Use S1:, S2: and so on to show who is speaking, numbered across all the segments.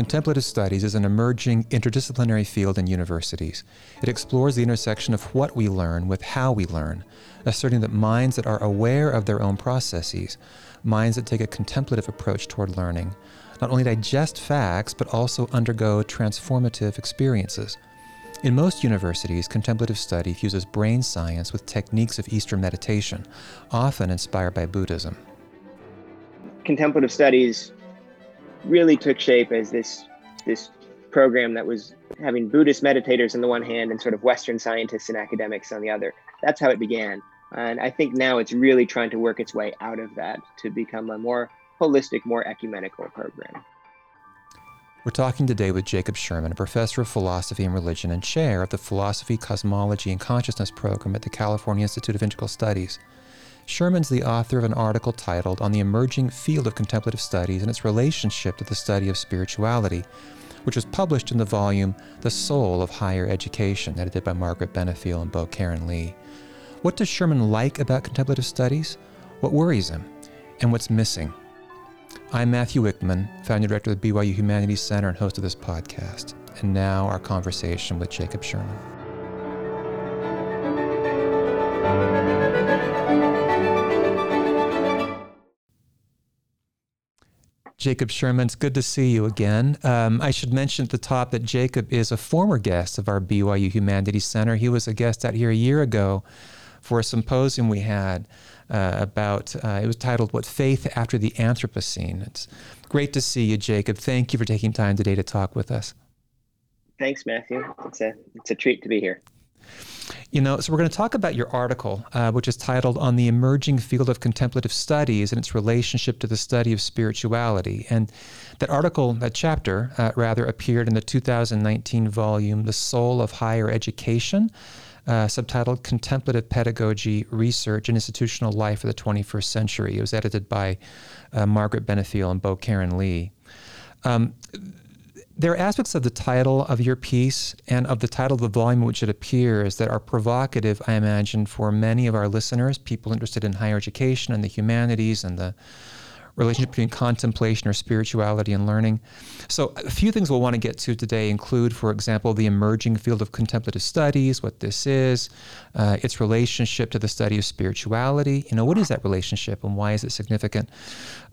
S1: Contemplative studies is an emerging interdisciplinary field in universities. It explores the intersection of what we learn with how we learn, asserting that minds that are aware of their own processes, minds that take a contemplative approach toward learning, not only digest facts, but also undergo transformative experiences. In most universities, contemplative study fuses brain science with techniques of Eastern meditation, often inspired by Buddhism.
S2: Contemplative studies really took shape as this this program that was having Buddhist meditators on the one hand and sort of Western scientists and academics on the other. That's how it began. And I think now it's really trying to work its way out of that to become a more holistic, more ecumenical program.
S1: We're talking today with Jacob Sherman, a professor of philosophy and religion and chair of the Philosophy, Cosmology, and Consciousness program at the California Institute of Integral Studies. Sherman's the author of an article titled On the Emerging Field of Contemplative Studies and its Relationship to the Study of Spirituality, which was published in the volume The Soul of Higher Education, edited by Margaret Benefiel and Bo Karen Lee. What does Sherman like about contemplative studies? What worries him? And what's missing? I'm Matthew Wickman, founder director of the BYU Humanities Center and host of this podcast. And now our conversation with Jacob Sherman. Jacob Sherman, it's good to see you again. Um, I should mention at the top that Jacob is a former guest of our BYU Humanities Center. He was a guest out here a year ago for a symposium we had uh, about, uh, it was titled What Faith After the Anthropocene. It's great to see you, Jacob. Thank you for taking time today to talk with us.
S2: Thanks, Matthew. It's a, it's a treat to be here.
S1: You know, so we're going to talk about your article, uh, which is titled On the Emerging Field of Contemplative Studies and its Relationship to the Study of Spirituality. And that article, that chapter, uh, rather, appeared in the 2019 volume, The Soul of Higher Education, uh, subtitled Contemplative Pedagogy, Research, and Institutional Life of the 21st Century. It was edited by uh, Margaret Benefiel and Bo Karen Lee. Um, there are aspects of the title of your piece and of the title of the volume in which it appears that are provocative, I imagine, for many of our listeners, people interested in higher education and the humanities and the relationship between contemplation or spirituality and learning. So, a few things we'll want to get to today include, for example, the emerging field of contemplative studies, what this is, uh, its relationship to the study of spirituality. You know, what is that relationship and why is it significant?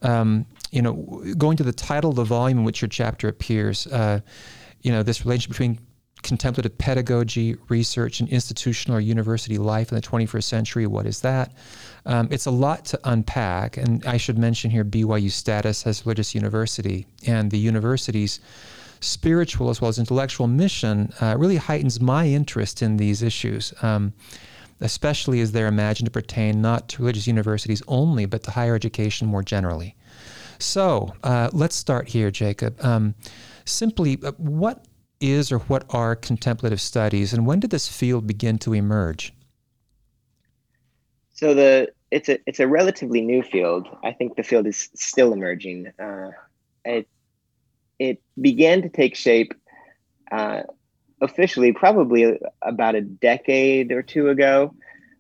S1: Um, you know, going to the title of the volume in which your chapter appears, uh, you know, this relationship between contemplative pedagogy, research, and institutional or university life in the 21st century. What is that? Um, it's a lot to unpack. And I should mention here BYU status as religious university and the university's spiritual as well as intellectual mission uh, really heightens my interest in these issues. Um, especially as they're imagined to pertain not to religious universities only, but to higher education more generally. So uh, let's start here, Jacob. Um, simply, uh, what is or what are contemplative studies, and when did this field begin to emerge?
S2: So the it's a it's a relatively new field. I think the field is still emerging. Uh, it it began to take shape uh, officially probably about a decade or two ago.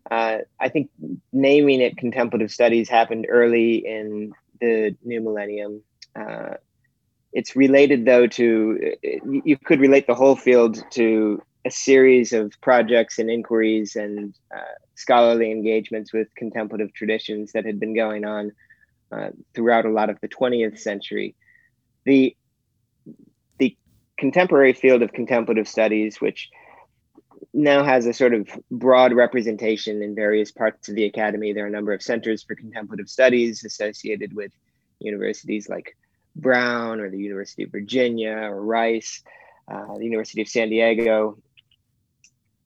S2: Uh, I think naming it contemplative studies happened early in the new millennium. Uh, it's related though to you could relate the whole field to a series of projects and inquiries and uh, scholarly engagements with contemplative traditions that had been going on uh, throughout a lot of the 20th century. The the contemporary field of contemplative studies, which now has a sort of broad representation in various parts of the academy. There are a number of centers for contemplative studies associated with universities like Brown or the University of Virginia or Rice, uh, the University of San Diego.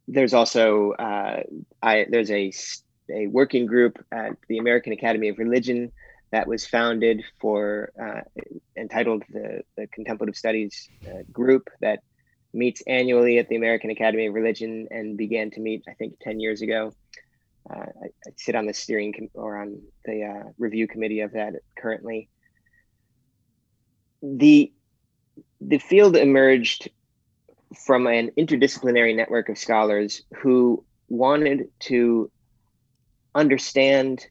S2: There's also uh, I, there's a a working group at the American Academy of Religion that was founded for uh, entitled the, the Contemplative Studies uh, Group that meets annually at the American Academy of Religion and began to meet I think ten years ago. Uh, I, I, sit on the steering com- or on the uh, review committee of that currently the the field emerged from an interdisciplinary network of scholars who wanted to understand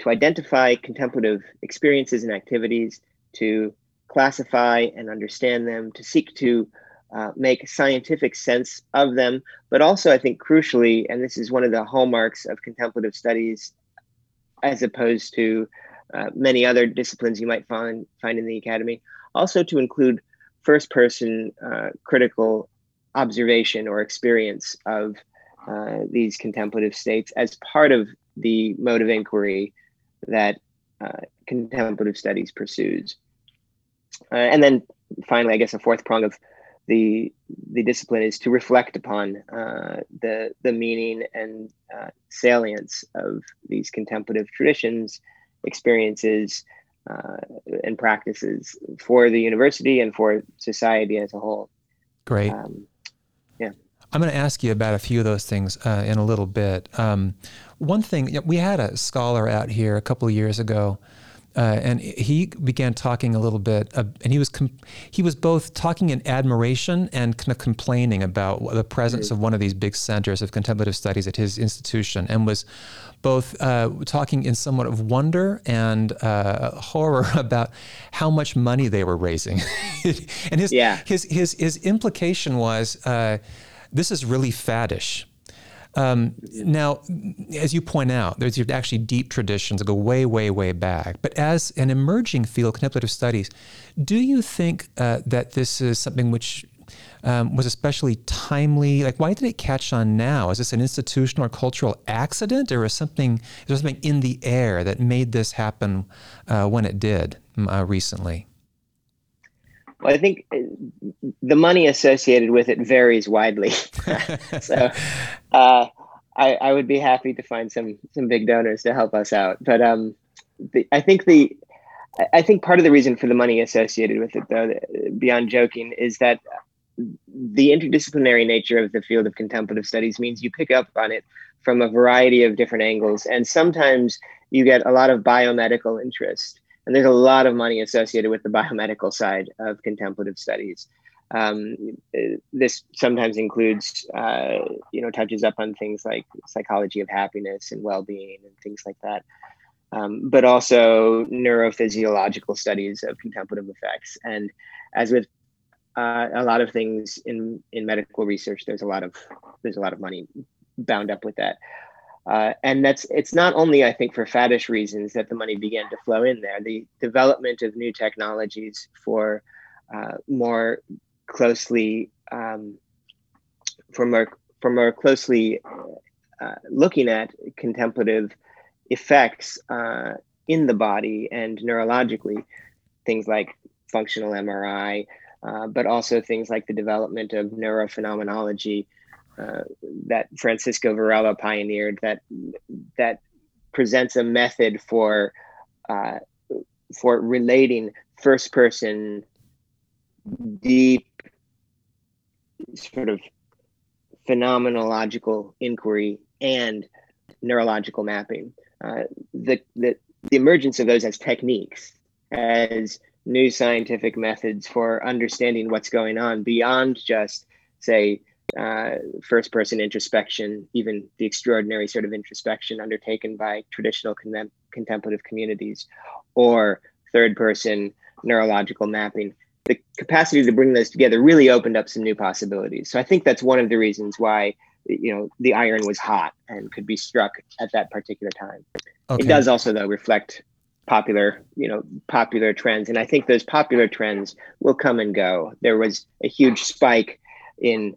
S2: to identify contemplative experiences and activities to classify and understand them, to seek to uh, make scientific sense of them, but also, I think, crucially, and this is one of the hallmarks of contemplative studies, as opposed to uh, many other disciplines you might find find in the academy, also to include first-person uh, critical observation or experience of uh, these contemplative states as part of the mode of inquiry that uh, contemplative studies pursues. Uh, and then finally, I guess a fourth prong of the the discipline is to reflect upon uh, the the meaning and uh, salience of these contemplative traditions, experiences, uh, and practices for the university and for society as a whole.
S1: Great. Um, yeah. I'm going to ask you about a few of those things uh, in a little bit. Um, one thing, we had a scholar out here a couple of years ago uh, and he began talking a little bit, uh, and he was com- he was both talking in admiration and kind of complaining about the presence of one of these big centers of contemplative studies at his institution, and was both uh, talking in somewhat of wonder and uh, horror about how much money they were raising. and his, yeah. his his his implication was, uh, this is really faddish. Um, now, as you point out, there's actually deep traditions that go way, way, way back. But as an emerging field, contemplative studies, do you think uh, that this is something which um, was especially timely? Like, why did it catch on now? Is this an institutional or cultural accident, or is something is there something in the air that made this happen uh, when it did uh, recently?
S2: Well, I think uh, the money associated with it varies widely. so uh, I, I, would be happy to find some some big donors to help us out. But um, the, I think the I think part of the reason for the money associated with it, though, beyond joking, is that the interdisciplinary nature of the field of contemplative studies means you pick up on it from a variety of different angles, and sometimes you get a lot of biomedical interest and there's a lot of money associated with the biomedical side of contemplative studies. Um, this sometimes includes, uh, you know, touches up on things like psychology of happiness and well-being and things like that. Um, but also neurophysiological studies of contemplative effects. And as with uh, a lot of things in in medical research, there's a lot of there's a lot of money bound up with that. Uh, and that's it's not only I think for faddish reasons that the money began to flow in there. The development of new technologies for uh, more closely um, for more for more closely uh, looking at contemplative effects uh, in the body and neurologically, things like functional MRI, uh, but also things like the development of neurophenomenology uh, that Francisco Varela pioneered that that presents a method for uh, for relating first person deep sort of phenomenological inquiry and neurological mapping. Uh, the, the the emergence of those as techniques as new scientific methods for understanding what's going on beyond just say uh, first person introspection, even the extraordinary sort of introspection undertaken by traditional con- contemplative communities, or third person neurological mapping. The capacity to bring those together really opened up some new possibilities. So I think that's one of the reasons why you know the iron was hot and could be struck at that particular time. Okay. It does also though reflect popular you know popular trends and i think those popular trends will come and go there was a huge spike in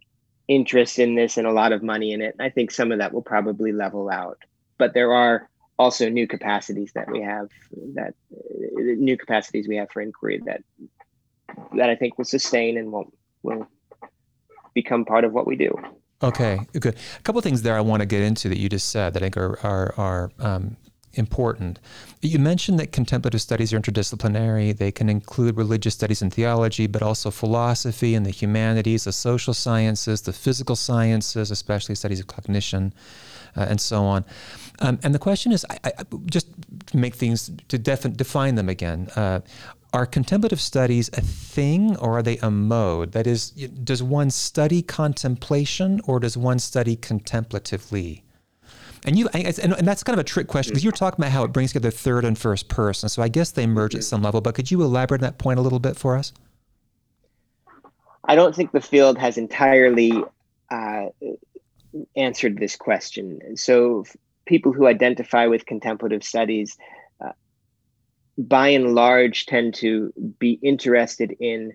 S2: interest in this and a lot of money in it. I think some of that will probably level out, but there are also new capacities that we have that uh, new capacities we have for inquiry that that I think will sustain and will will become part of what we do.
S1: Okay, good. A couple things there I want to get into that you just said that I think are are, are um, important. You mentioned that contemplative studies are interdisciplinary. They can include religious studies and theology, but also philosophy and the humanities, the social sciences, the physical sciences, especially studies of cognition, uh, and so on. Um, and the question is, I, I, just to make things to def- define them again. Uh, are contemplative studies a thing or are they a mode? That is, does one study contemplation or does one study contemplatively? And you, and, and that's kind of a trick question because you were talking about how it brings together third and first person. So I guess they merge at some level. But could you elaborate on that point a little bit for us?
S2: I don't think the field has entirely uh, answered this question. So people who identify with contemplative studies, uh, by and large, tend to be interested in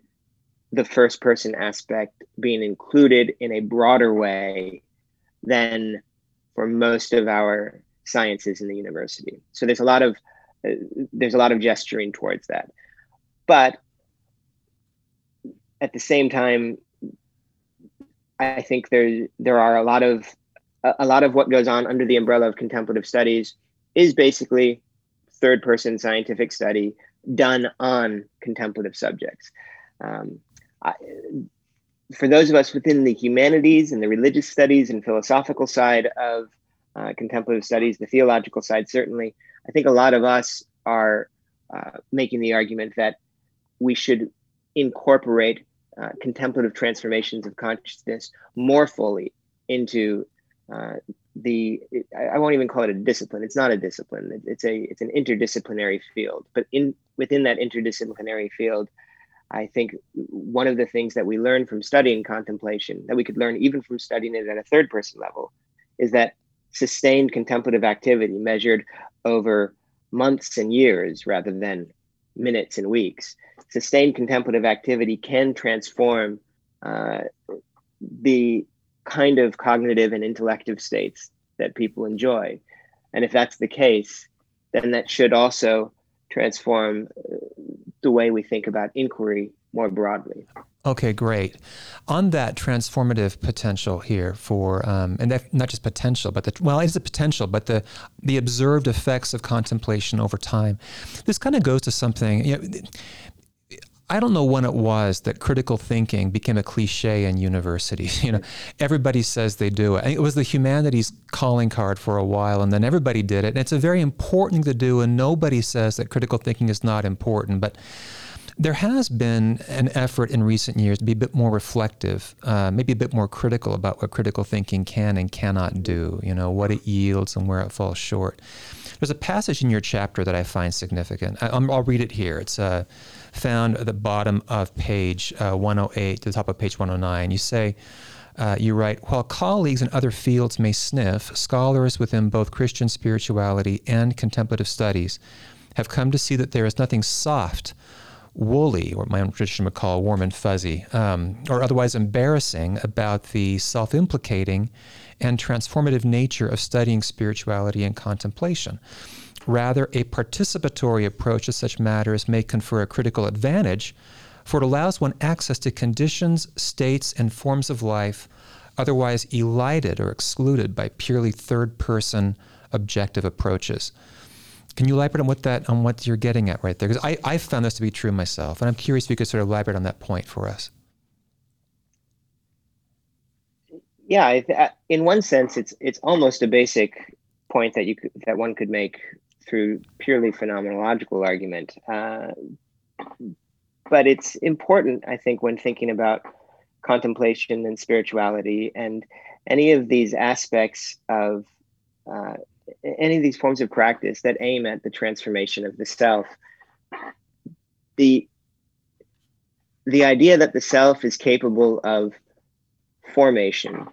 S2: the first person aspect being included in a broader way than for most of our sciences in the university. So there's a lot of uh, there's a lot of gesturing towards that. But at the same time, I think there there are a lot of a lot of what goes on under the umbrella of contemplative studies is basically third person scientific study done on contemplative subjects. Um, I, for those of us within the humanities and the religious studies and philosophical side of uh, contemplative studies, the theological side, certainly, I think a lot of us are uh, making the argument that we should incorporate uh, contemplative transformations of consciousness more fully into uh, the I won't even call it a discipline. It's not a discipline. It's a it's an interdisciplinary field. But in within that interdisciplinary field, I think one of the things that we learn from studying contemplation, that we could learn even from studying it at a third person level, is that sustained contemplative activity measured over months and years rather than minutes and weeks, sustained contemplative activity can transform uh, the kind of cognitive and intellective states that people enjoy. And if that's the case, then that should also transform uh, the way we think about inquiry more broadly.
S1: Okay, great. On that transformative potential here for, um, and that, not just potential, but the well, it's a potential, but the the observed effects of contemplation over time. This kind of goes to something. You know, I don't know when it was that critical thinking became a cliche in universities. You know, everybody says they do it. It was the humanities calling card for a while, and then everybody did it. And it's a very important thing to do, and nobody says that critical thinking is not important. But there has been an effort in recent years to be a bit more reflective, uh, maybe a bit more critical about what critical thinking can and cannot do. You know, what it yields and where it falls short. There's a passage in your chapter that I find significant. I, will read it here. It's uh, found at the bottom of page uh, 108 to the top of page 109. You say, uh, you write, while colleagues in other fields may sniff, scholars within both Christian spirituality and contemplative studies have come to see that there is nothing soft, woolly, or my own tradition would call warm and fuzzy, um, or otherwise embarrassing about the self implicating and transformative nature of studying spirituality and contemplation. Rather, a participatory approach to such matters may confer a critical advantage, for it allows one access to conditions, states, and forms of life otherwise elided or excluded by purely third person objective approaches. Can you elaborate on what that on what you're getting at right there? Because I, I found this to be true myself, and I'm curious if you could sort of elaborate on that point for us.
S2: Yeah, in one sense, it's it's almost a basic point that you could, that one could make through purely phenomenological argument. Uh, but it's important, I think, when thinking about contemplation and spirituality and any of these aspects of uh, any of these forms of practice that aim at the transformation of the self. The the idea that the self is capable of formation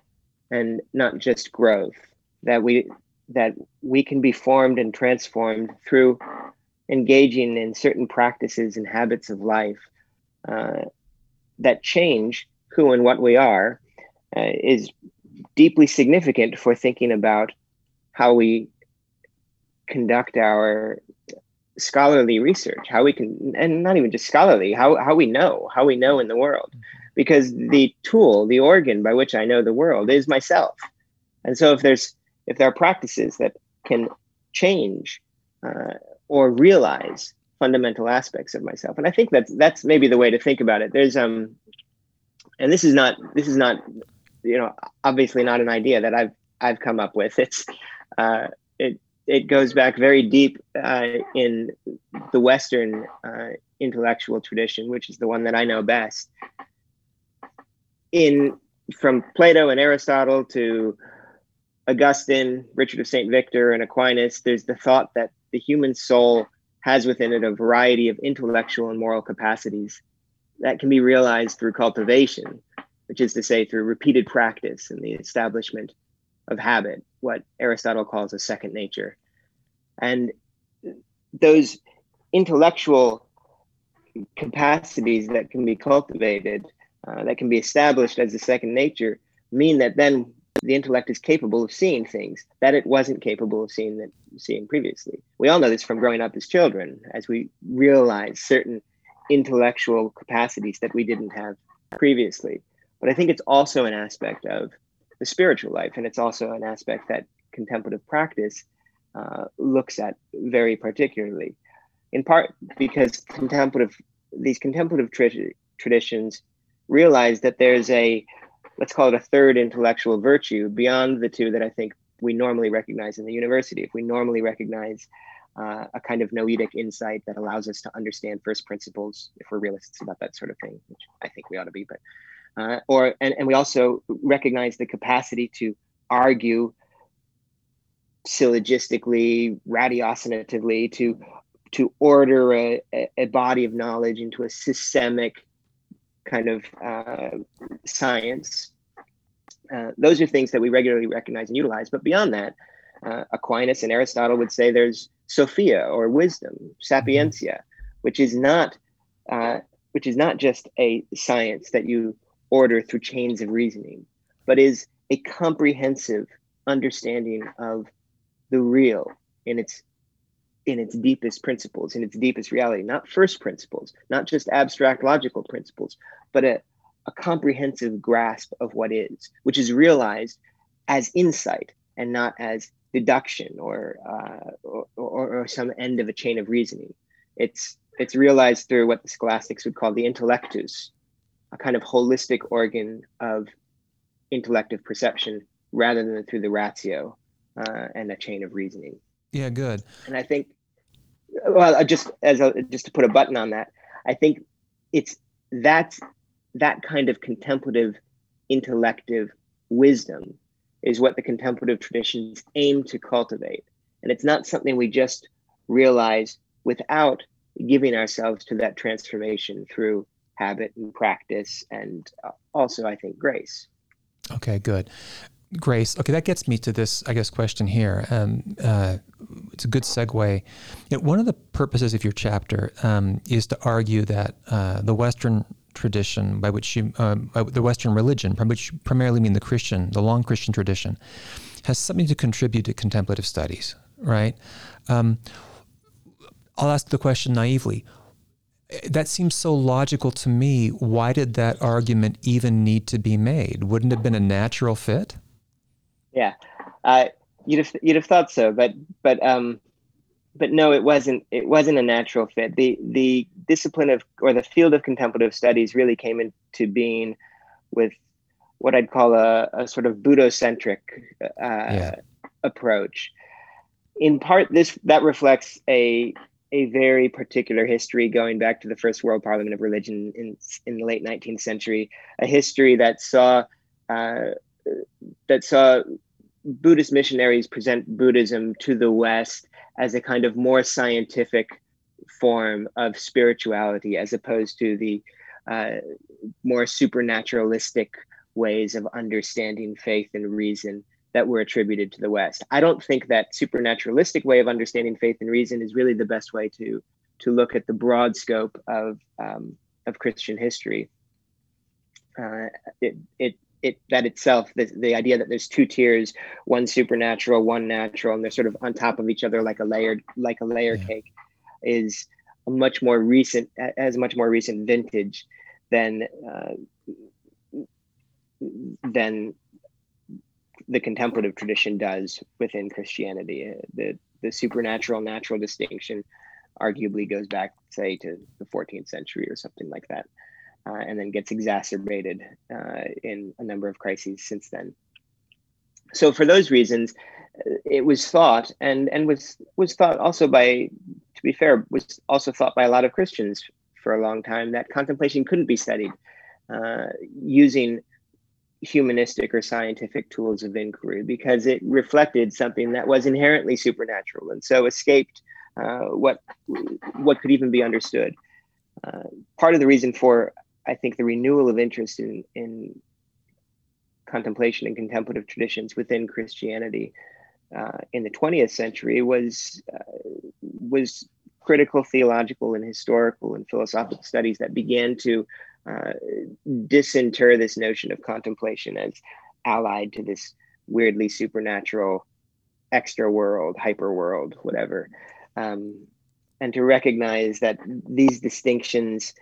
S2: and not just growth that we that we can be formed and transformed through engaging in certain practices and habits of life uh, that change who and what we are uh, is deeply significant for thinking about how we conduct our scholarly research how we can and not even just scholarly how, how we know how we know in the world. Because the tool the organ by which i know the world is myself. And so if there's if there are practices that can change uh, or realize fundamental aspects of myself. And i think that's that's maybe the way to think about it. There's um and this is not this is not you know obviously not an idea that i've i've come up with. It's uh it it goes back very deep uh, in the western uh, intellectual tradition which is the one that i know best. In from plato and aristotle to Augustine, Richard of St. Victor, and Aquinas, there's the thought that the human soul has within it a variety of intellectual and moral capacities that can be realized through cultivation, which is to say, through repeated practice and the establishment of habit, what Aristotle calls a second nature. And those intellectual capacities that can be cultivated, uh, that can be established as a second nature, mean that then the intellect is capable of seeing things that it wasn't capable of seeing that seeing previously. We all know this from growing up as children, as we realize certain intellectual capacities that we didn't have previously. But I think it's also an aspect of the spiritual life, and it's also an aspect that contemplative practice uh, looks at very particularly, in part because contemplative these contemplative tra- traditions realize that there's a let's call it a third intellectual virtue beyond the two that I think we normally recognize in the university. If we normally recognize uh, a kind of noetic insight that allows us to understand first principles, if we're realists about that sort of thing, which I think we ought to be, but uh, or and, and we also recognize the capacity to argue syllogistically, ratiocinatively, to to order a, a body of knowledge into a systemic kind of uh, science. Uh, those are things that we regularly recognize and utilize. But beyond that, uh, Aquinas and Aristotle would say there's Sophia or wisdom, sapientia, which is not uh, which is not just a science that you order through chains of reasoning, but is a comprehensive understanding of the real in its in its deepest principles, in its deepest reality, not first principles, not just abstract logical principles, but a, a comprehensive grasp of what is, which is realized as insight and not as deduction or, uh, or, or, or some end of a chain of reasoning. It's it's realized through what the scholastics would call the intellectus, a kind of holistic organ of intellective perception rather than through the ratio uh, and a chain of reasoning.
S1: Yeah, good.
S2: And I think, well, just as a, just to put a button on that, I think it's that's that kind of contemplative, intellective wisdom is what the contemplative traditions aim to cultivate, and it's not something we just realize without giving ourselves to that transformation through habit and practice, and also I think grace.
S1: Okay, good. Grace. Okay, that gets me to this, I guess, question here. Um, uh, it's a good segue. You know, one of the purposes of your chapter um, is to argue that uh, the Western tradition, by which you, uh, the Western religion, by which you primarily mean the Christian, the long Christian tradition, has something to contribute to contemplative studies, right? Um, I'll ask the question naively that seems so logical to me. Why did that argument even need to be made? Wouldn't it have been a natural fit?
S2: Yeah, uh, you'd have you'd have thought so, but but um, but no, it wasn't. It wasn't a natural fit. the The discipline of or the field of contemplative studies really came into being with what I'd call a, a sort of Buddhocentric uh, yeah. approach. In part, this that reflects a a very particular history going back to the First World Parliament of Religion in in the late 19th century, a history that saw uh, that saw Buddhist missionaries present Buddhism to the West as a kind of more scientific form of spirituality, as opposed to the uh, more supernaturalistic ways of understanding faith and reason that were attributed to the West. I don't think that supernaturalistic way of understanding faith and reason is really the best way to to look at the broad scope of um, of Christian history. Uh, it it it that itself the, the idea that there's two tiers one supernatural one natural and they're sort of on top of each other like a layered like a layer yeah. cake is a much more recent as much more recent vintage than uh, than the contemplative tradition does within Christianity. Uh, the the supernatural natural distinction arguably goes back, say, to the 14th century or something like that, uh, and then gets exacerbated uh, in a number of crises since then. So, for those reasons, uh, it was thought, and and was was thought also by, to be fair, was also thought by a lot of Christians for a long time that contemplation couldn't be studied uh, using humanistic or scientific tools of inquiry because it reflected something that was inherently supernatural and so escaped uh, what what could even be understood. Uh, part of the reason for I think the renewal of interest in in contemplation and contemplative traditions within Christianity uh, in the 20th century was uh, was critical theological and historical and philosophical studies that began to uh, disinter this notion of contemplation as allied to this weirdly supernatural extra world, hyper world, whatever. Um, and to recognize that these distinctions,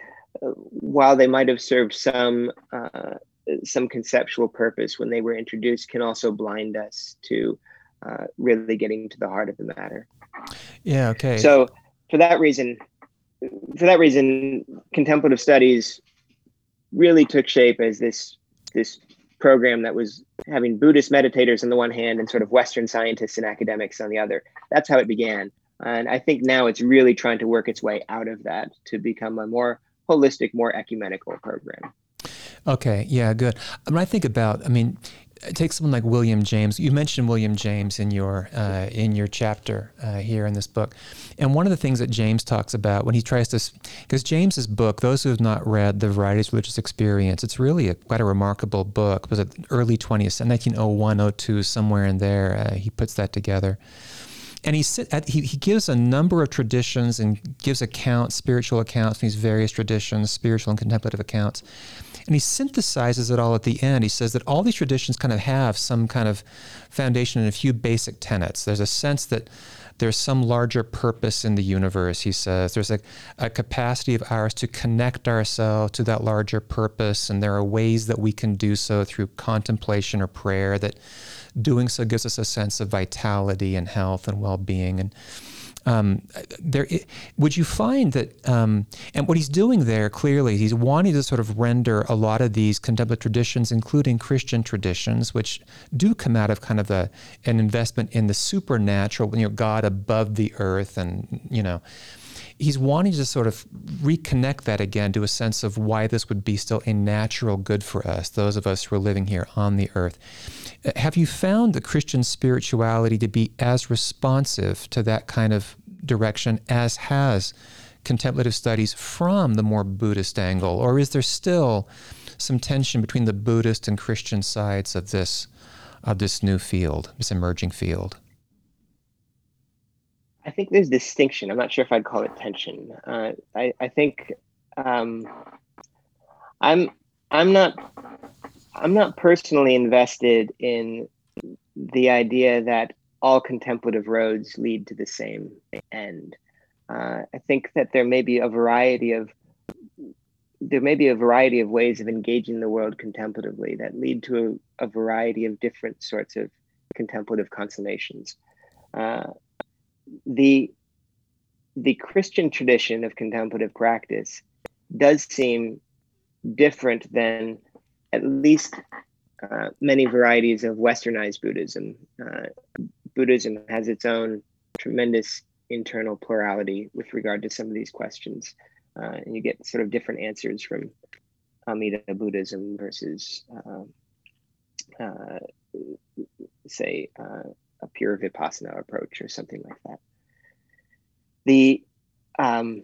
S2: while they might have served some uh, some conceptual purpose when they were introduced, can also blind us to uh, really getting to the heart of the matter.
S1: Yeah. Okay.
S2: So, for that reason, for that reason, contemplative studies really took shape as this this program that was having Buddhist meditators on the one hand and sort of Western scientists and academics on the other. That's how it began. And I think now it's really trying to work its way out of that to become a more holistic, more ecumenical program.
S1: Okay, yeah, good. When I think about, I mean, take someone like William James. You mentioned William James in your uh, in your chapter uh, here in this book, and one of the things that James talks about when he tries to, because James's book, those who have not read The Varieties of Religious Experience, it's really a, quite a remarkable book. It was it early 20th, 1901, 02, somewhere in there. Uh, he puts that together. And he, at, he, he gives a number of traditions and gives accounts, spiritual accounts these various traditions, spiritual and contemplative accounts. And he synthesizes it all at the end. He says that all these traditions kind of have some kind of foundation in a few basic tenets. There's a sense that there's some larger purpose in the universe, he says. There's a, a capacity of ours to connect ourselves to that larger purpose, and there are ways that we can do so through contemplation or prayer, that doing so gives us a sense of vitality and health and well being. And um, there would you find that um, and what he's doing there clearly he's wanting to sort of render a lot of these contemplative traditions including christian traditions which do come out of kind of a, an investment in the supernatural you know god above the earth and you know he's wanting to sort of reconnect that again to a sense of why this would be still a natural good for us those of us who are living here on the earth have you found the Christian spirituality to be as responsive to that kind of direction as has contemplative studies from the more Buddhist angle? Or is there still some tension between the Buddhist and Christian sides of this, of this new field, this emerging field?
S2: I think there's distinction. I'm not sure if I'd call it tension. Uh, I, I think um, I'm I'm not I'm not personally invested in the idea that all contemplative roads lead to the same end. Uh, I think that there may be a variety of there may be a variety of ways of engaging the world contemplatively that lead to a, a variety of different sorts of contemplative consummations. Uh, the the Christian tradition of contemplative practice does seem different than at least uh, many varieties of westernized Buddhism. Uh, Buddhism has its own tremendous internal plurality with regard to some of these questions. Uh, and you get sort of different answers from Amida Buddhism versus, uh, uh, say, uh, a pure Vipassana approach or something like that. The um,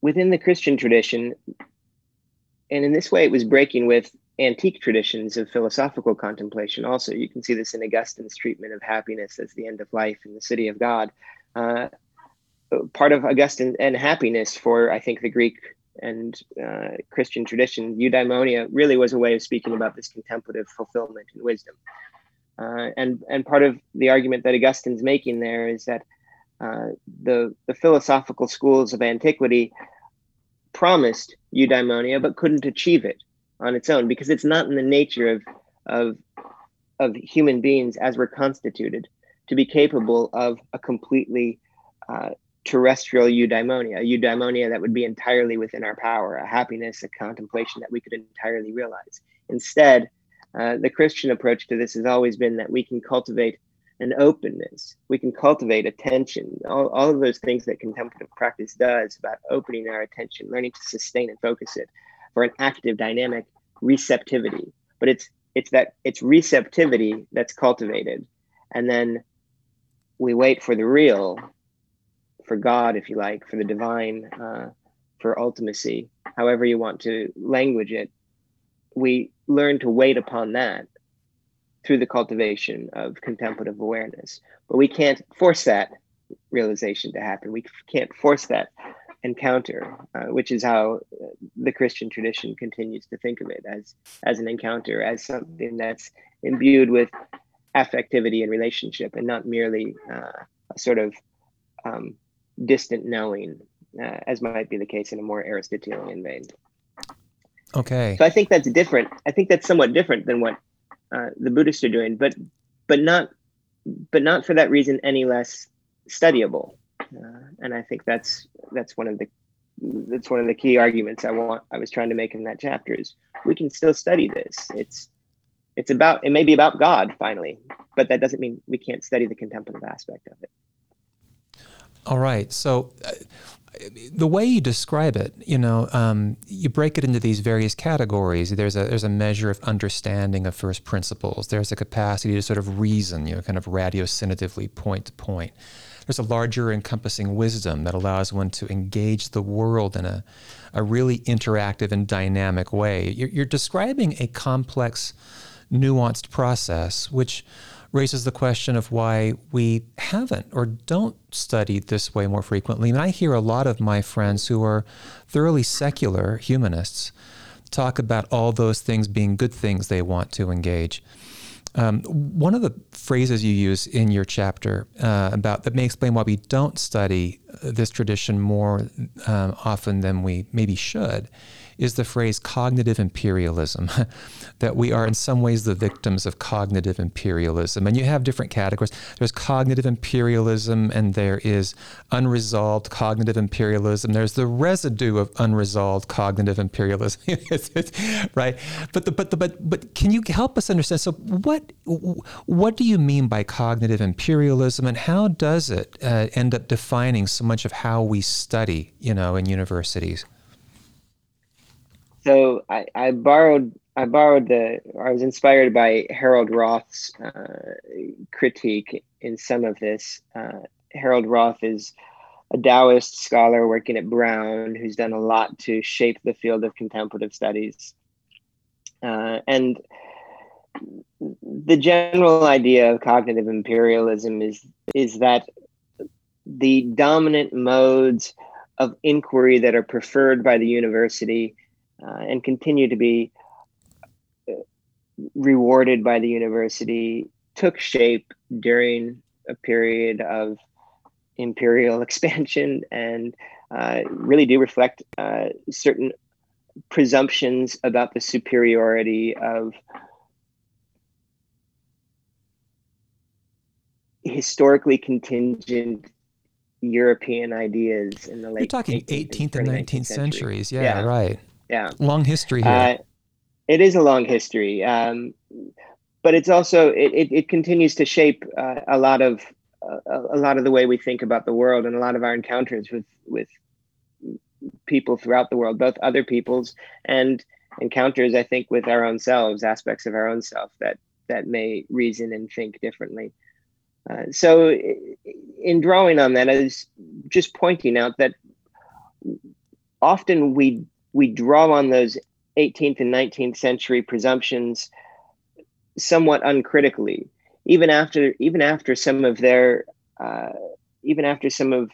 S2: within the Christian tradition, and in this way, it was breaking with antique traditions of philosophical contemplation. Also, you can see this in Augustine's treatment of happiness as the end of life in the City of God. Uh, part of Augustine and happiness for, I think, the Greek and uh, Christian tradition, eudaimonia really was a way of speaking about this contemplative fulfillment and wisdom. Uh, and and part of the argument that Augustine's making there is that uh, the the philosophical schools of antiquity promised eudaimonia but couldn't achieve it on its own because it's not in the nature of of of human beings as we're constituted to be capable of a completely uh, terrestrial eudaimonia, a eudaimonia that would be entirely within our power, a happiness, a contemplation that we could entirely realize. Instead, uh, the Christian approach to this has always been that we can cultivate an openness. We can cultivate attention, all, all of those things that contemplative practice does about opening our attention, learning to sustain and focus it for an active, dynamic receptivity. But it's it's that it's receptivity that's cultivated. And then we wait for the real for god if you like for the divine uh, for ultimacy however you want to language it. We learn to wait upon that through the cultivation of contemplative awareness but we can't force that realization to happen we can't force that encounter, uh, which is how the Christian tradition continues to think of it as as an encounter, as something that's imbued with affectivity and relationship, and not merely uh, a sort of um, distant knowing, uh, as might be the case in a more Aristotelian vein.
S1: Okay.
S2: So I think that's different. I think that's somewhat different than what uh, the Buddhists are doing, but but not but not for that reason any less studyable. Uh, and I think that's that's one of the that's one of the key arguments I want I was trying to make in that chapter is we can still study this. It's it's about it may be about God finally, but that doesn't mean we can't study the contemplative aspect of it.
S1: All right. So uh, the way you describe it, you know, um, you break it into these various categories. There's a there's a measure of understanding of first principles. There's a capacity to sort of reason, you know, kind of ratiocinatively, point to point there's a larger encompassing wisdom that allows one to engage the world in a, a really interactive and dynamic way. You're, you're describing a complex, nuanced process, which raises the question of why we haven't or don't study this way more frequently. And I hear a lot of my friends who are thoroughly secular humanists talk about all those things being good things they want to engage. Um, one of the phrases you use in your chapter uh, about that may explain why we don't study this tradition more um, often than we maybe should is the phrase cognitive imperialism, that we are in some ways the victims of cognitive imperialism. And you have different categories. There's cognitive imperialism, and there is unresolved cognitive imperialism. There's the residue of unresolved cognitive imperialism, right? But the, but the, but but can you help us understand? So what what do you mean by cognitive imperialism, and how does it uh, end up defining so much of how we study, you know, in universities?
S2: So I, I borrowed I borrowed the I was inspired by Harold Roth's uh, critique in some of this. Uh, Harold Roth is a Taoist scholar working at Brown who's done a lot to shape the field of contemplative studies. Uh, and the general idea of cognitive imperialism is is that the dominant modes of inquiry that are preferred by the university uh, and continue to be uh, rewarded by the university took shape during a period of imperial expansion and uh, really do reflect uh, certain presumptions about the superiority of historically contingent European ideas in the late.
S1: You're talking 18th and 19th centuries. Yeah,
S2: yeah,
S1: right
S2: yeah.
S1: Long history here. Uh,
S2: it is a long history um, but it's also it, it, it continues to shape uh, a lot of uh, a lot of the way we think about the world and a lot of our encounters with with people throughout the world both other people's and encounters i think with our own selves aspects of our own self that that may reason and think differently. Uh, so in drawing on that i was just pointing out that often we we draw on those 18th and 19th century presumptions somewhat uncritically even after even after some of their uh, even after some of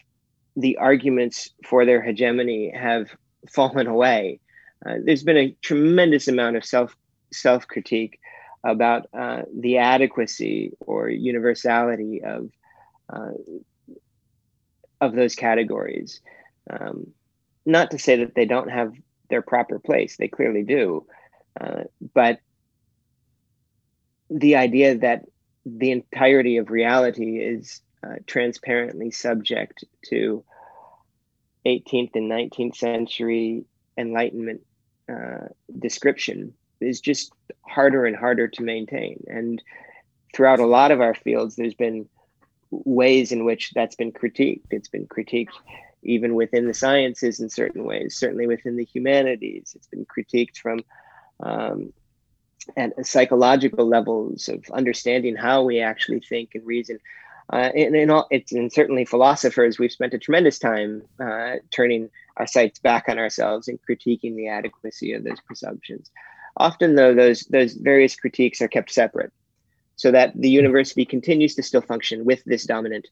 S2: the arguments for their hegemony have fallen away. Uh, there's been a tremendous amount of self self critique about uh, the adequacy or universality of uh, of those categories. Um, not to say that they don't have their proper place. They clearly do. Uh, but the idea that the entirety of reality is uh, transparently subject to 18th and 19th century Enlightenment uh, description is just harder and harder to maintain. And throughout a lot of our fields, there's been ways in which that's been critiqued. It's been critiqued even within the sciences in certain ways, certainly within the humanities. It's been critiqued from um, at psychological levels of understanding how we actually think and reason. Uh, and, and, all, and certainly philosophers, we've spent a tremendous time uh, turning our sights back on ourselves and critiquing the adequacy of those presumptions. Often, though, those, those various critiques are kept separate so that the university continues to still function with this dominant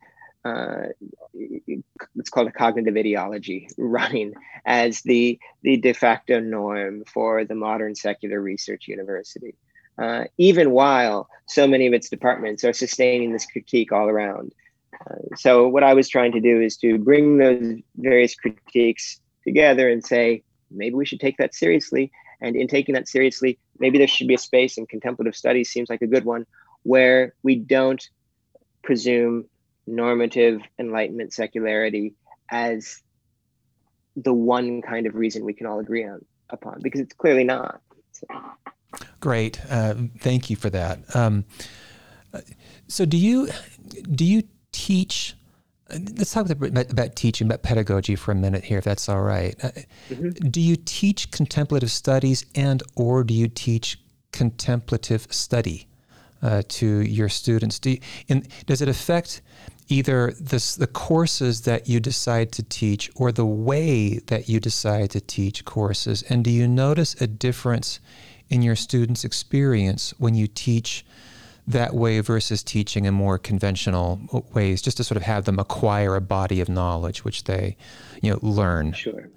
S2: uh, it's called a cognitive ideology running as the the de facto norm for the modern secular research university. Uh, even while so many of its departments are sustaining this critique all around. Uh, so what i was trying to do is to bring those various critiques together and say maybe we should take that seriously. And in taking that seriously maybe there should be a space and contemplative studies seems like a good one where we don't presume normative enlightenment secularity as the one kind of reason we can all agree on upon because it's clearly not so.
S1: great uh, thank you for that um, so do you do you teach let's talk about, about, teaching about pedagogy for a minute here if that's all right uh, mm-hmm. do you teach contemplative studies and or do you teach contemplative study uh, to your students do you, in, does it affect either this, the courses that you decide to teach or the way that you decide to teach courses? And do you notice a difference in your students' experience when you teach that way versus teaching in more conventional ways, just to sort of have them acquire a body of knowledge which they, you know, learn?
S2: Sure.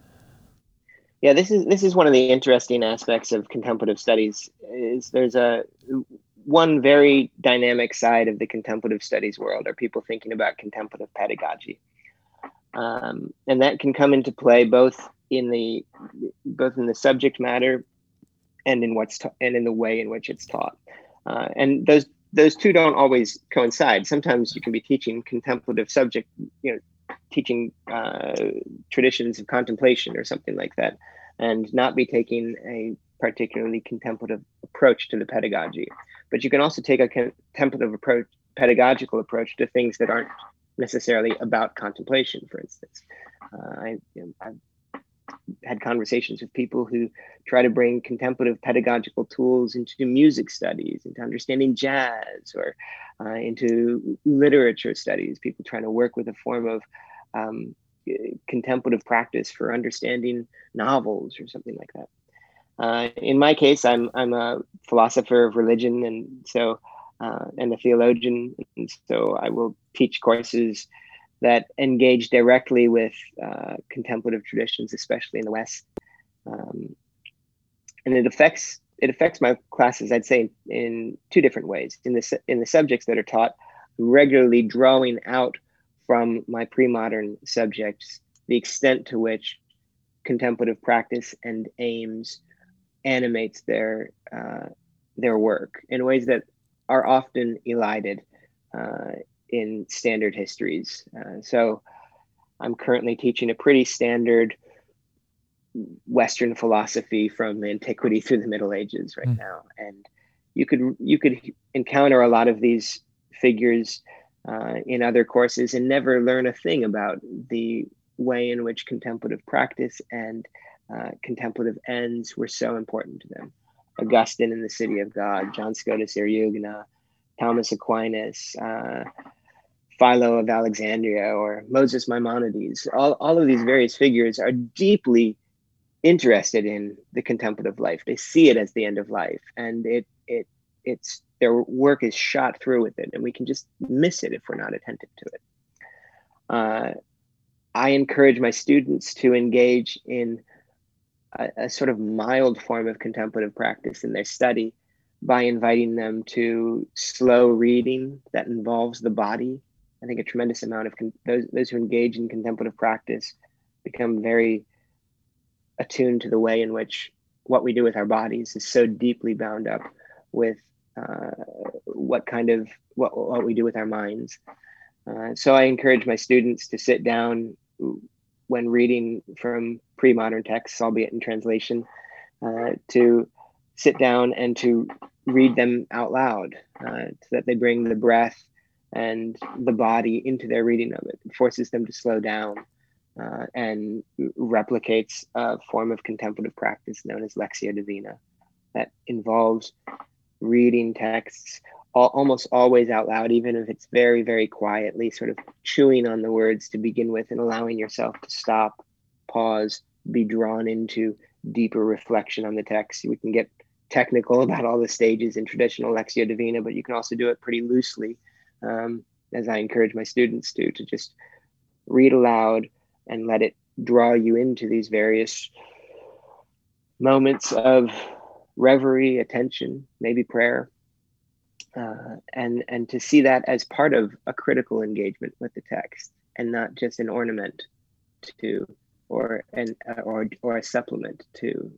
S2: Yeah, this is this is one of the interesting aspects of contemplative studies. Is there's a one very dynamic side of the contemplative studies world are people thinking about contemplative pedagogy. Um, and that can come into play both in the both in the subject matter and in what's ta- and in the way in which it's taught. Uh, and those those two don't always coincide. Sometimes you can be teaching contemplative subject, you know, teaching uh, traditions of contemplation or something like that, and not be taking a particularly contemplative approach to the pedagogy. But you can also take a contemplative approach, pedagogical approach to things that aren't necessarily about contemplation, for instance. Uh, I, you know, I've had conversations with people who try to bring contemplative pedagogical tools into music studies, into understanding jazz, or uh, into literature studies. People trying to work with a form of um, contemplative practice for understanding novels or something like that. Uh, in my case, I'm I'm a philosopher of religion, and so uh, and a theologian, and so I will teach courses that engage directly with uh, contemplative traditions, especially in the West, um, and it affects it affects my classes. I'd say in two different ways. In the in the subjects that are taught, regularly drawing out from my pre-modern subjects the extent to which contemplative practice and aims animates their uh, their work in ways that are often elided uh, in standard histories. Uh, so, I'm currently teaching a pretty standard Western philosophy from antiquity through the Middle Ages right mm. now, and you could you could encounter a lot of these figures uh, in other courses and never learn a thing about the way in which contemplative practice and uh, contemplative ends were so important to them. Augustine in the City of God, John Scotus Eriugena, Thomas Aquinas, uh, Philo of Alexandria, or Moses Maimonides. All, all of these various figures are deeply interested in the contemplative life. They see it as the end of life, and it it it's their work is shot through with it, and we can just miss it if we're not attentive to it. Uh, I encourage my students to engage in a, a sort of mild form of contemplative practice in their study by inviting them to slow reading that involves the body. I think a tremendous amount of con- those those who engage in contemplative practice become very attuned to the way in which what we do with our bodies is so deeply bound up with uh, what kind of what what we do with our minds. Uh, so I encourage my students to sit down when reading from pre-modern texts, albeit in translation, uh, to sit down and to read them out loud, uh, so that they bring the breath and the body into their reading of it. It forces them to slow down uh, and replicates a form of contemplative practice known as lectio divina that involves reading texts all, almost always out loud, even if it's very, very quietly, sort of chewing on the words to begin with and allowing yourself to stop, pause, be drawn into deeper reflection on the text. We can get technical about all the stages in traditional Lectio Divina, but you can also do it pretty loosely, um, as I encourage my students to, to just read aloud and let it draw you into these various moments of reverie, attention, maybe prayer, uh, and and to see that as part of a critical engagement with the text and not just an ornament to or an uh, or or a supplement to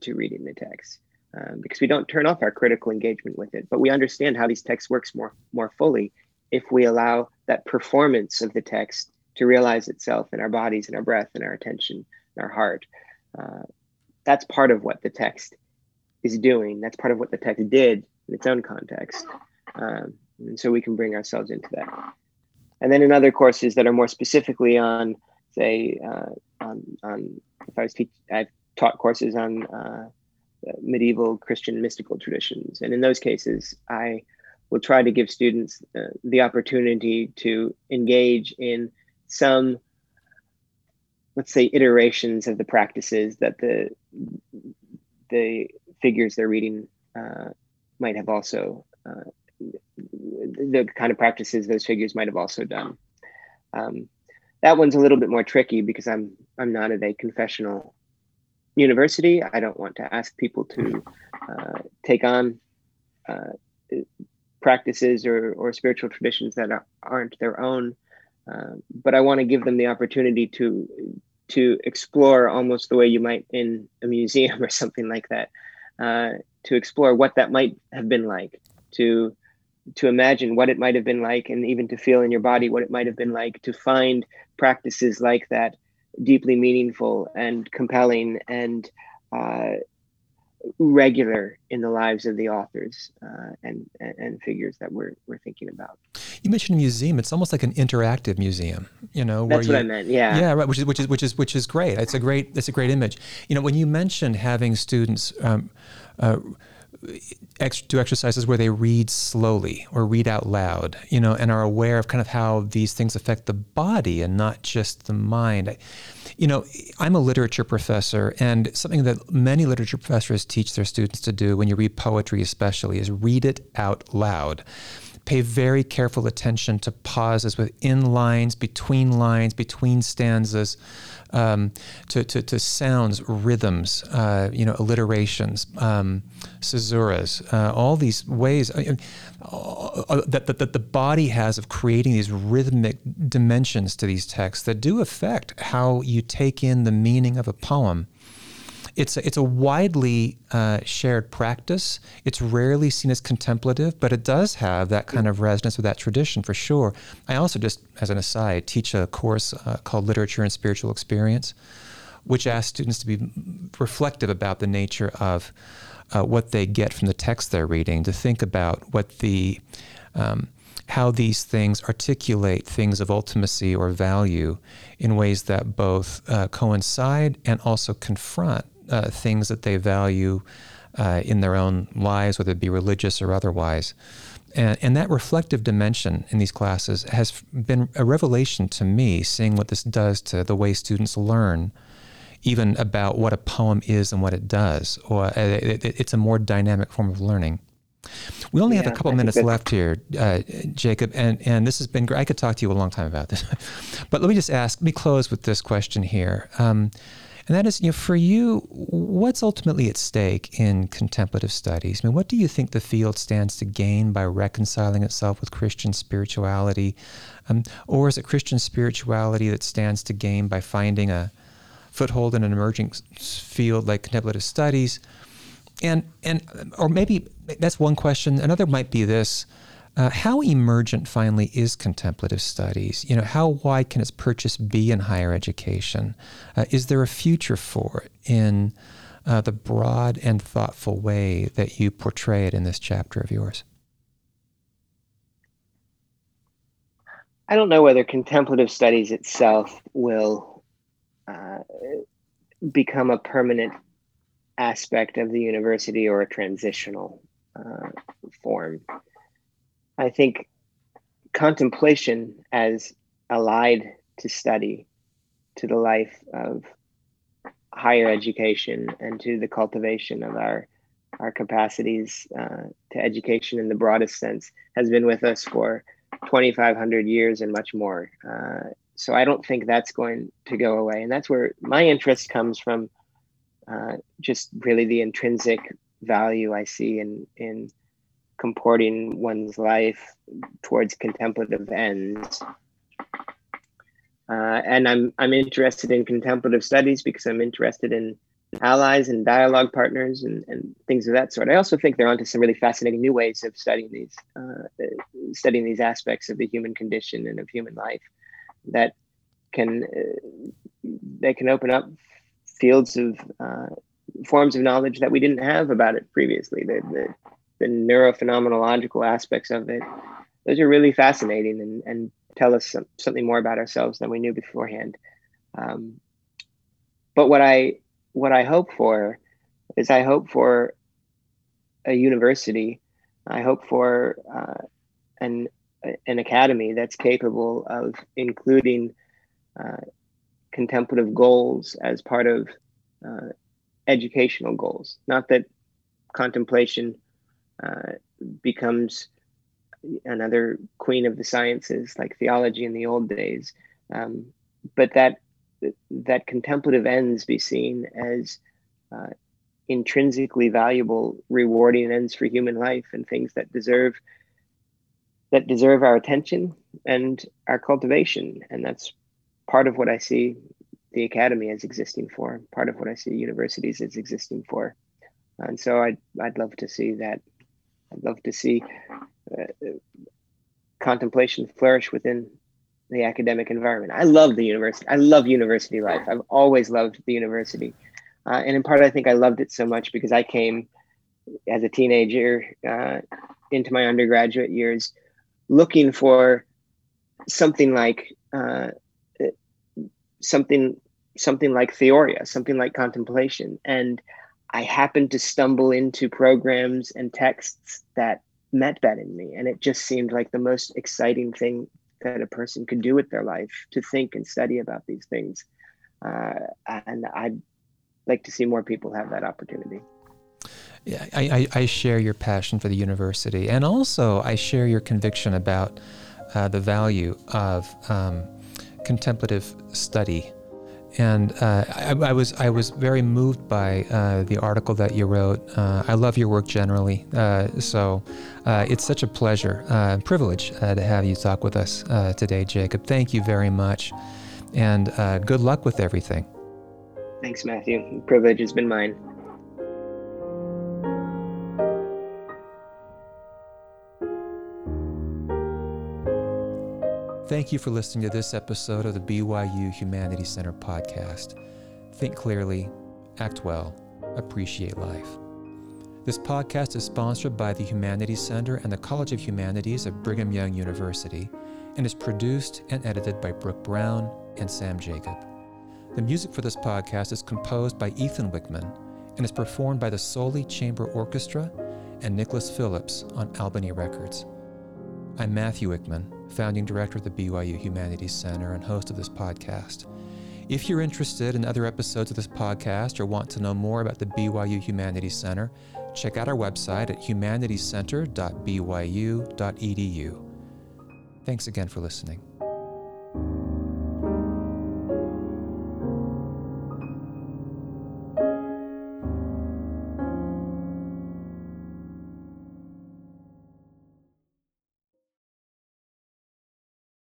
S2: to reading the text. Um, because we don't turn off our critical engagement with it but we understand how these texts works more more fully if we allow that performance of the text to realize itself in our bodies and our breath and our attention and our heart. Uh, that's part of what the text is doing. That's part of what the text did in its own context. Um, and so we can bring ourselves into that. And then in other courses that are more specifically on, say, uh, on, on if I was teach, I've taught courses on uh, medieval Christian mystical traditions, and in those cases, I will try to give students uh, the opportunity to engage in some, let's say, iterations of the practices that the the figures they're reading uh, might have also uh, the kind of practices those figures might have also done. Um, that one's a little bit more tricky because I'm I'm not at a confessional university. I don't want to ask people to uh, take on uh, practices or, or spiritual traditions that are, aren't their own. Uh, but I want to give them the opportunity to to explore almost the way you might in a museum or something like that. To explore what that might have been like, to to imagine what it might have been like, and even to feel in your body what it might have been like to find practices like that deeply meaningful and compelling and uh, regular in the lives of the authors uh, and, and figures that we're, we're thinking about.
S1: You mentioned a museum. It's almost like an interactive museum, you know.
S2: That's
S1: what
S2: I meant. Yeah.
S1: Yeah, right. Which is which is which is which is great. It's a great. It's a great image. You know, when you mentioned having students. Um, uh, ex- do exercises where they read slowly or read out loud, you know, and are aware of kind of how these things affect the body and not just the mind. I, you know, I'm a literature professor, and something that many literature professors teach their students to do when you read poetry, especially, is read it out loud pay very careful attention to pauses within lines, between lines, between stanzas, um, to, to, to, sounds, rhythms, uh, you know, alliterations, um, caesuras, uh, all these ways uh, uh, that, that, that the body has of creating these rhythmic dimensions to these texts that do affect how you take in the meaning of a poem it's a, it's a widely uh, shared practice. It's rarely seen as contemplative, but it does have that kind of resonance with that tradition for sure. I also just, as an aside, teach a course uh, called Literature and Spiritual Experience, which asks students to be reflective about the nature of uh, what they get from the text they're reading, to think about what the um, how these things articulate things of ultimacy or value in ways that both uh, coincide and also confront uh, things that they value uh, in their own lives, whether it be religious or otherwise. And, and, that reflective dimension in these classes has been a revelation to me, seeing what this does to the way students learn, even about what a poem is and what it does. Or uh, it, it, it's a more dynamic form of learning. We only yeah, have a couple minutes left here, uh, Jacob, and, and this has been great. I could talk to you a long time about this, but let me just ask. Let me close with this question here. Um, and that is, you know, for you, what's ultimately at stake in contemplative studies? I mean, what do you think the field stands to gain by reconciling itself with Christian spirituality? Um, or is it Christian spirituality that stands to gain by finding a foothold in an emerging field like contemplative studies? And, and or maybe that's one question. Another might be this uh, how emergent finally is contemplative studies? You know, how wide can its purchase be in higher education? Uh, is there a future for it in uh, the broad and thoughtful way that you portray it in this chapter of yours?
S2: I don't know whether contemplative studies itself will uh, become a permanent aspect of the university or a transitional uh, form. I think contemplation as allied to study, to the life of higher education, and to the cultivation of our our capacities uh, to education in the broadest sense has been with us for 2,500 years and much more. Uh, so I don't think that's going to go away, and that's where my interest comes from. Uh, just really the intrinsic value I see in in comporting one's life towards contemplative ends. Uh, and I'm I'm interested in contemplative studies because I'm interested in allies and dialogue partners and, and things of that sort. I also think they're onto some really fascinating new ways of studying these uh, studying these aspects of the human condition and of human life that can uh, they can open up fields of uh, forms of knowledge that we didn't have about it previously. The, the, the neurophenomenological aspects of it, those are really fascinating and, and tell us some, something more about ourselves than we knew beforehand. Um, but what I what I hope for is I hope for a university. I hope for uh, an an academy that's capable of including uh, contemplative goals as part of uh, educational goals. Not that contemplation uh, becomes another queen of the sciences like theology in the old days, um, but that that contemplative ends be seen as uh, intrinsically valuable, rewarding ends for human life and things that deserve that deserve our attention and our cultivation, and that's part of what I see the academy as existing for, part of what I see universities as existing for. And so I'd, I'd love to see that. I'd love to see uh, contemplation flourish within the academic environment. I love the university. I love university life. I've always loved the university. Uh, and in part, I think I loved it so much because I came as a teenager uh, into my undergraduate years looking for something like uh, something something like theoria, something like contemplation. And I happened to stumble into programs and texts that met that in me. And it just seemed like the most exciting thing that a person could do with their life to think and study about these things. Uh, and I'd like to see more people have that opportunity.
S1: Yeah, I, I, I, share your passion for the university. And also, I share your conviction about uh, the value of um, contemplative study and uh, I, I, was I was very moved by uh, the article that you wrote. Uh, I love your work generally, uh, so uh, it's such a pleasure, uh, privilege to have you talk with us today, Jacob. Thank you very much, and good luck with everything.
S2: Thanks, Matthew. The privilege has been mine.
S1: Thank you for listening to this episode of the BYU Humanities Center podcast. Think clearly, act well, appreciate life. This podcast is sponsored by the Humanities Center and the College of Humanities of Brigham Young University and is produced and edited by Brooke Brown and Sam Jacob. The music for this podcast is composed by Ethan Wickman and is performed by the Soli Chamber Orchestra and Nicholas Phillips on Albany Records. I'm Matthew Wickman, founding director of the BYU Humanities Center and host of this podcast. If you're interested in other episodes of this podcast or want to know more about the BYU Humanities Center, check out our website at humanitiescenter.byu.edu. Thanks again for listening.